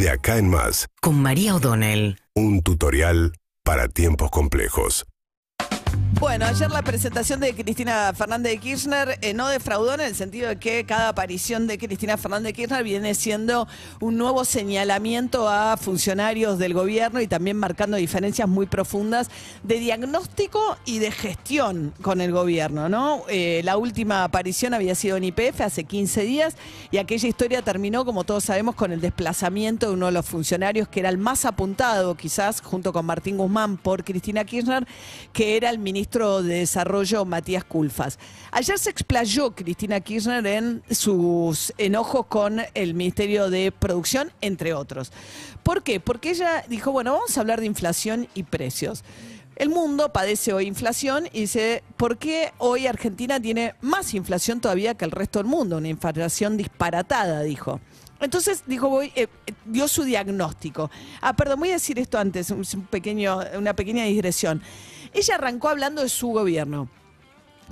De acá en más, con María O'Donnell. un tutorial para tiempos complejos. Bueno, ayer la presentación de Cristina Fernández de Kirchner eh, no defraudó en el sentido de que cada aparición de Cristina Fernández de Kirchner viene siendo un nuevo señalamiento a funcionarios del gobierno y también marcando diferencias muy profundas de diagnóstico y de gestión con el gobierno, ¿no? Eh, la última aparición había sido en IPF hace 15 días y aquella historia terminó, como todos sabemos, con el desplazamiento de uno de los funcionarios que era el más apuntado, quizás junto con Martín Guzmán, por Cristina Kirchner, que era el ministro de Desarrollo Matías Culfas. Ayer se explayó Cristina Kirchner en sus enojos con el Ministerio de Producción, entre otros. ¿Por qué? Porque ella dijo, bueno, vamos a hablar de inflación y precios. El mundo padece hoy inflación y dice, ¿por qué hoy Argentina tiene más inflación todavía que el resto del mundo? Una inflación disparatada, dijo. Entonces dijo, voy, eh, dio su diagnóstico. Ah, perdón, voy a decir esto antes, un pequeño, una pequeña digresión. Ella arrancó hablando de su gobierno.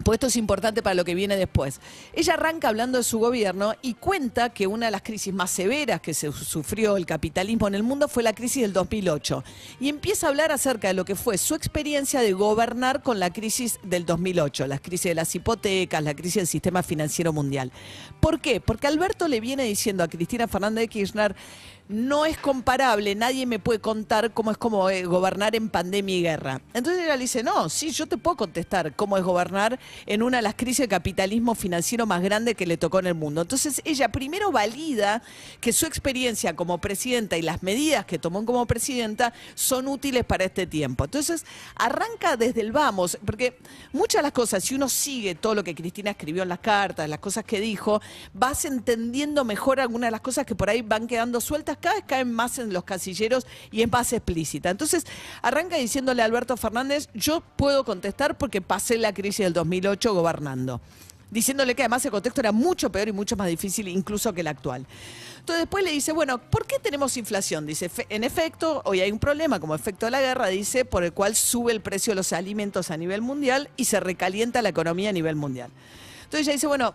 Pues esto es importante para lo que viene después. Ella arranca hablando de su gobierno y cuenta que una de las crisis más severas que se sufrió el capitalismo en el mundo fue la crisis del 2008. Y empieza a hablar acerca de lo que fue su experiencia de gobernar con la crisis del 2008, la crisis de las hipotecas, la crisis del sistema financiero mundial. ¿Por qué? Porque Alberto le viene diciendo a Cristina Fernández de Kirchner, no es comparable, nadie me puede contar cómo es como eh, gobernar en pandemia y guerra. Entonces ella le dice, no, sí, yo te puedo contestar cómo es gobernar en una de las crisis de capitalismo financiero más grandes que le tocó en el mundo. Entonces ella primero valida que su experiencia como presidenta y las medidas que tomó como presidenta son útiles para este tiempo. Entonces arranca desde el vamos, porque muchas de las cosas, si uno sigue todo lo que Cristina escribió en las cartas, las cosas que dijo, vas entendiendo mejor algunas de las cosas que por ahí van quedando sueltas, cada vez caen más en los casilleros y es más explícita. Entonces arranca diciéndole a Alberto Fernández, yo puedo contestar porque pasé la crisis del 2008 gobernando diciéndole que además el contexto era mucho peor y mucho más difícil incluso que el actual. Entonces después le dice, bueno, ¿por qué tenemos inflación? Dice, "Fe- en efecto, hoy hay un problema como efecto de la guerra, dice, por el cual sube el precio de los alimentos a nivel mundial y se recalienta la economía a nivel mundial. Entonces ella dice, bueno,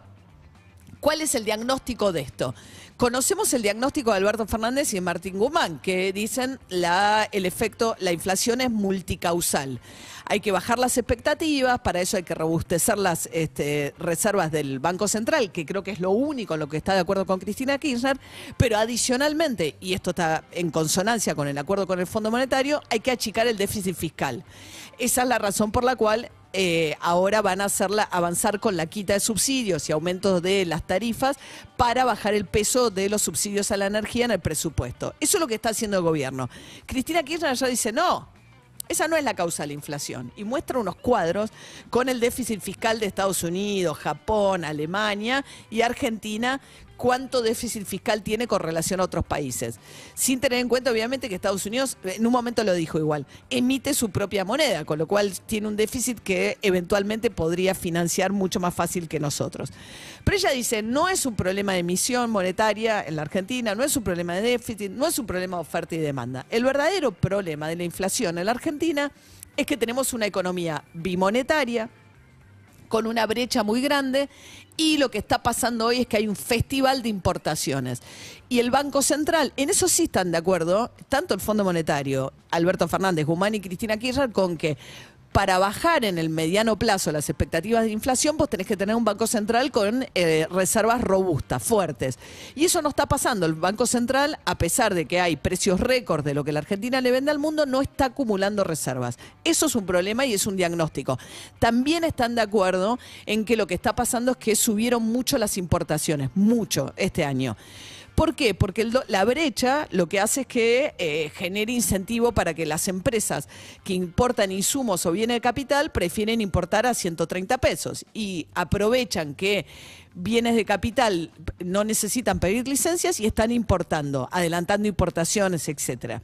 ¿Cuál es el diagnóstico de esto? Conocemos el diagnóstico de Alberto Fernández y de Martín Guzmán, que dicen la, el efecto, la inflación es multicausal. Hay que bajar las expectativas, para eso hay que robustecer las este, reservas del Banco Central, que creo que es lo único en lo que está de acuerdo con Cristina Kirchner, pero adicionalmente, y esto está en consonancia con el acuerdo con el Fondo Monetario, hay que achicar el déficit fiscal. Esa es la razón por la cual eh, ahora van a hacerla, avanzar con la quita de subsidios y aumentos de las tarifas para bajar el peso de los subsidios a la energía en el presupuesto. Eso es lo que está haciendo el gobierno. Cristina Kirchner ya dice, no, esa no es la causa de la inflación. Y muestra unos cuadros con el déficit fiscal de Estados Unidos, Japón, Alemania y Argentina, cuánto déficit fiscal tiene con relación a otros países. Sin tener en cuenta, obviamente, que Estados Unidos, en un momento lo dijo igual, emite su propia moneda, con lo cual tiene un déficit que eventualmente podría financiar mucho más fácil que nosotros. Pero ella dice, no es un problema de emisión monetaria en la Argentina, no es un problema de déficit, no es un problema de oferta y demanda. El verdadero problema de la inflación en la Argentina es que tenemos una economía bimonetaria, con una brecha muy grande y lo que está pasando hoy es que hay un festival de importaciones. Y el Banco Central, en eso sí están de acuerdo, tanto el Fondo Monetario, Alberto Fernández, Guzmán y Cristina Kirchner, con que para bajar en el mediano plazo las expectativas de inflación, vos tenés que tener un Banco Central con eh, reservas robustas, fuertes. Y eso no está pasando. El Banco Central, a pesar de que hay precios récord de lo que la Argentina le vende al mundo, no está acumulando reservas. Eso es un problema y es un diagnóstico. También están de acuerdo en que lo que está pasando es que subieron mucho las importaciones, mucho este año. ¿Por qué? Porque la brecha lo que hace es que eh, genere incentivo para que las empresas que importan insumos o bienes de capital prefieren importar a 130 pesos y aprovechan que bienes de capital no necesitan pedir licencias y están importando, adelantando importaciones, etcétera.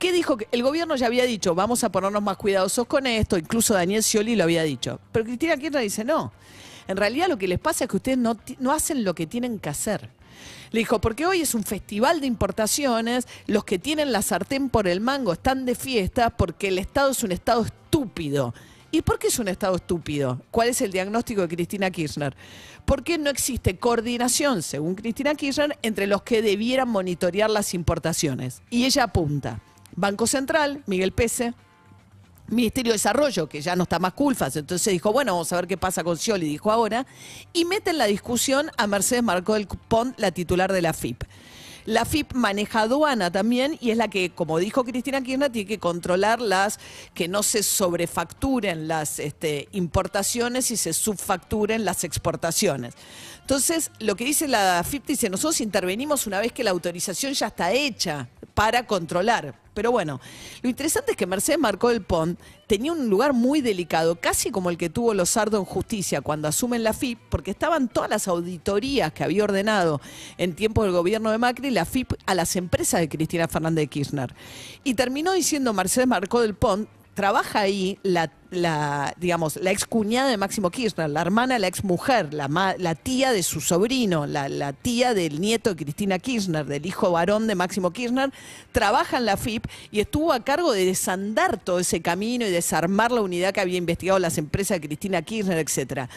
¿Qué dijo? El gobierno ya había dicho, vamos a ponernos más cuidadosos con esto, incluso Daniel Scioli lo había dicho. Pero Cristina Kirchner dice, no. En realidad lo que les pasa es que ustedes no, no hacen lo que tienen que hacer. Le dijo, porque hoy es un festival de importaciones, los que tienen la sartén por el mango están de fiesta porque el Estado es un Estado estúpido. ¿Y por qué es un Estado estúpido? ¿Cuál es el diagnóstico de Cristina Kirchner? Porque no existe coordinación, según Cristina Kirchner, entre los que debieran monitorear las importaciones. Y ella apunta. Banco Central, Miguel Pese, Ministerio de Desarrollo, que ya no está más culfas, entonces dijo, bueno, vamos a ver qué pasa con Scioli, dijo ahora, y mete en la discusión a Mercedes Marcó del Pont, la titular de la FIP. La FIP maneja aduana también y es la que, como dijo Cristina Kirchner, tiene que controlar las que no se sobrefacturen las este, importaciones y se subfacturen las exportaciones. Entonces, lo que dice la FIP dice, nosotros intervenimos una vez que la autorización ya está hecha para controlar. Pero bueno, lo interesante es que Mercedes Marcó el Pont tenía un lugar muy delicado, casi como el que tuvo Lozardo en justicia cuando asumen la FIP, porque estaban todas las auditorías que había ordenado en tiempo del gobierno de Macri la FIP a las empresas de Cristina Fernández de Kirchner. Y terminó diciendo Mercedes Marcó del Pont trabaja ahí la, la, digamos, la ex cuñada de Máximo Kirchner, la hermana la ex mujer, la, tía de su sobrino, la, la, tía del nieto de Cristina Kirchner, del hijo varón de Máximo Kirchner, trabaja en la FIP y estuvo a cargo de desandar todo ese camino y desarmar la unidad que había investigado las empresas de Cristina Kirchner, etcétera.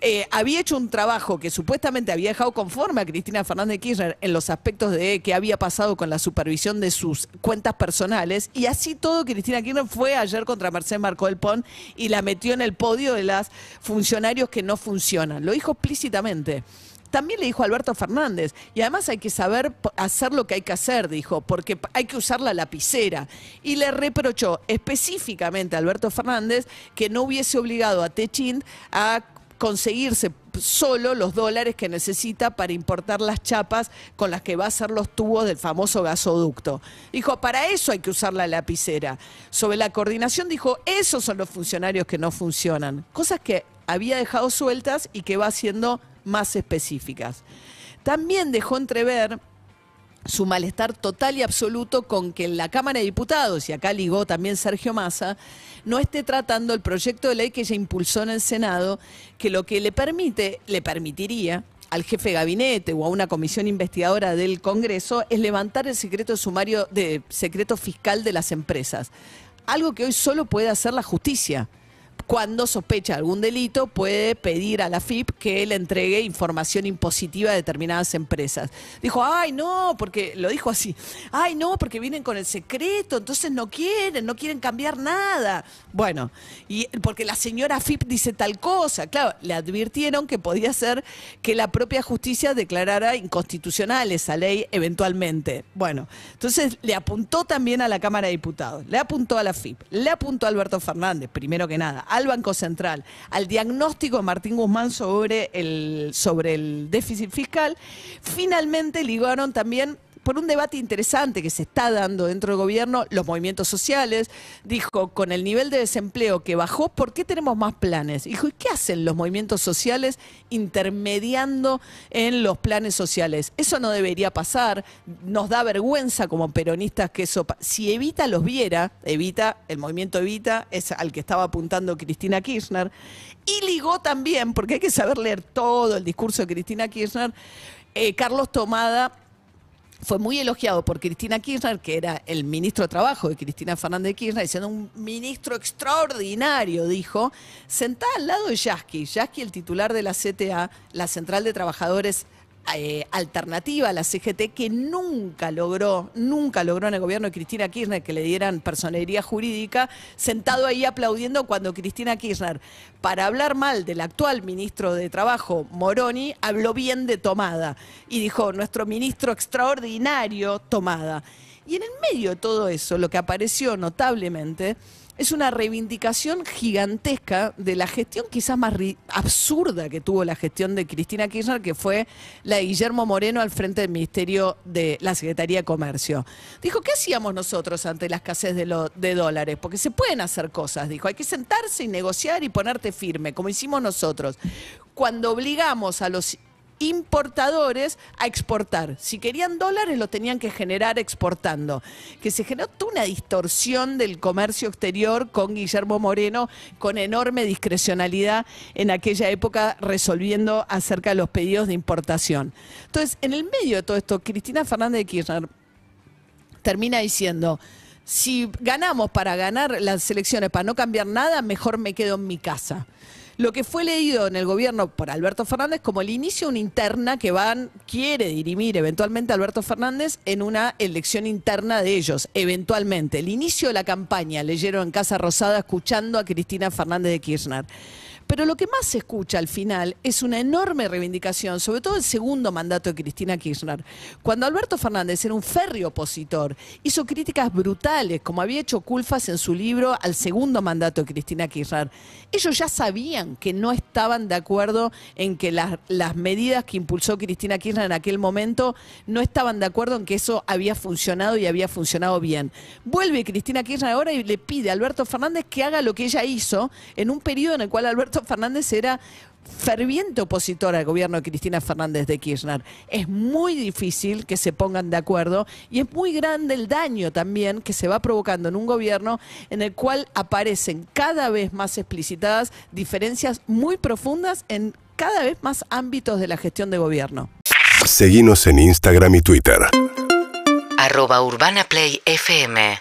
Eh, había hecho un trabajo que supuestamente había dejado conforme a Cristina Fernández Kirchner en los aspectos de qué había pasado con la supervisión de sus cuentas personales y así todo Cristina Kirchner fue ayer contra Mercedes Marcó del Pon y la metió en el podio de los funcionarios que no funcionan. Lo dijo explícitamente. También le dijo Alberto Fernández, y además hay que saber hacer lo que hay que hacer, dijo, porque hay que usar la lapicera. Y le reprochó específicamente a Alberto Fernández que no hubiese obligado a Techint a conseguirse solo los dólares que necesita para importar las chapas con las que va a hacer los tubos del famoso gasoducto. Dijo, para eso hay que usar la lapicera. Sobre la coordinación dijo, esos son los funcionarios que no funcionan. Cosas que había dejado sueltas y que va haciendo más específicas. También dejó entrever su malestar total y absoluto con que en la Cámara de Diputados, y acá ligó también Sergio Massa, no esté tratando el proyecto de ley que ella impulsó en el Senado, que lo que le permite, le permitiría al jefe de gabinete o a una comisión investigadora del Congreso es levantar el secreto sumario de secreto fiscal de las empresas. Algo que hoy solo puede hacer la justicia cuando sospecha algún delito, puede pedir a la FIP que le entregue información impositiva a determinadas empresas. Dijo, ay, no, porque lo dijo así, ay, no, porque vienen con el secreto, entonces no quieren, no quieren cambiar nada. Bueno, y porque la señora FIP dice tal cosa, claro, le advirtieron que podía ser que la propia justicia declarara inconstitucional esa ley eventualmente. Bueno, entonces le apuntó también a la Cámara de Diputados, le apuntó a la FIP, le apuntó a Alberto Fernández, primero que nada al Banco Central, al diagnóstico de Martín Guzmán sobre el, sobre el déficit fiscal, finalmente ligaron también por un debate interesante que se está dando dentro del gobierno, los movimientos sociales. Dijo, con el nivel de desempleo que bajó, ¿por qué tenemos más planes? Dijo, ¿y qué hacen los movimientos sociales intermediando en los planes sociales? Eso no debería pasar. Nos da vergüenza como peronistas que eso... Si Evita los viera, Evita, el movimiento Evita, es al que estaba apuntando Cristina Kirchner, y ligó también, porque hay que saber leer todo el discurso de Cristina Kirchner, eh, Carlos Tomada fue muy elogiado por Cristina Kirchner, que era el ministro de Trabajo de Cristina Fernández de Kirchner, diciendo un ministro extraordinario, dijo, sentada al lado de Yasky. Yasky, el titular de la CTA, la Central de Trabajadores eh, alternativa a la CGT que nunca logró, nunca logró en el gobierno de Cristina Kirchner que le dieran personería jurídica, sentado ahí aplaudiendo cuando Cristina Kirchner, para hablar mal del actual ministro de Trabajo, Moroni, habló bien de Tomada y dijo, nuestro ministro extraordinario, Tomada. Y en el medio de todo eso, lo que apareció notablemente es una reivindicación gigantesca de la gestión quizás más absurda que tuvo la gestión de Cristina Kirchner, que fue la de Guillermo Moreno al frente del Ministerio de la Secretaría de Comercio. Dijo, ¿qué hacíamos nosotros ante la escasez de, de dólares? Porque se pueden hacer cosas, dijo, hay que sentarse y negociar y ponerte firme, como hicimos nosotros. Cuando obligamos a los importadores a exportar. Si querían dólares, lo tenían que generar exportando. Que se generó toda una distorsión del comercio exterior con Guillermo Moreno, con enorme discrecionalidad en aquella época resolviendo acerca de los pedidos de importación. Entonces, en el medio de todo esto, Cristina Fernández de Kirchner termina diciendo, si ganamos para ganar las elecciones, para no cambiar nada, mejor me quedo en mi casa lo que fue leído en el gobierno por Alberto Fernández como el inicio de una interna que van, quiere dirimir eventualmente Alberto Fernández en una elección interna de ellos, eventualmente. El inicio de la campaña, leyeron en Casa Rosada escuchando a Cristina Fernández de Kirchner. Pero lo que más se escucha al final es una enorme reivindicación, sobre todo el segundo mandato de Cristina Kirchner. Cuando Alberto Fernández era un férreo opositor, hizo críticas brutales, como había hecho Culfas en su libro al segundo mandato de Cristina Kirchner. Ellos ya sabían que no estaban de acuerdo en que las, las medidas que impulsó Cristina Kirchner en aquel momento no estaban de acuerdo en que eso había funcionado y había funcionado bien. Vuelve Cristina Kirchner ahora y le pide a Alberto Fernández que haga lo que ella hizo en un periodo en el cual Alberto Fernández era ferviente opositor al gobierno de Cristina Fernández de Kirchner. Es muy difícil que se pongan de acuerdo y es muy grande el daño también que se va provocando en un gobierno en el cual aparecen cada vez más explicitadas diferencias muy profundas en cada vez más ámbitos de la gestión de gobierno. Seguimos en Instagram y Twitter. arroba Urbana Play FM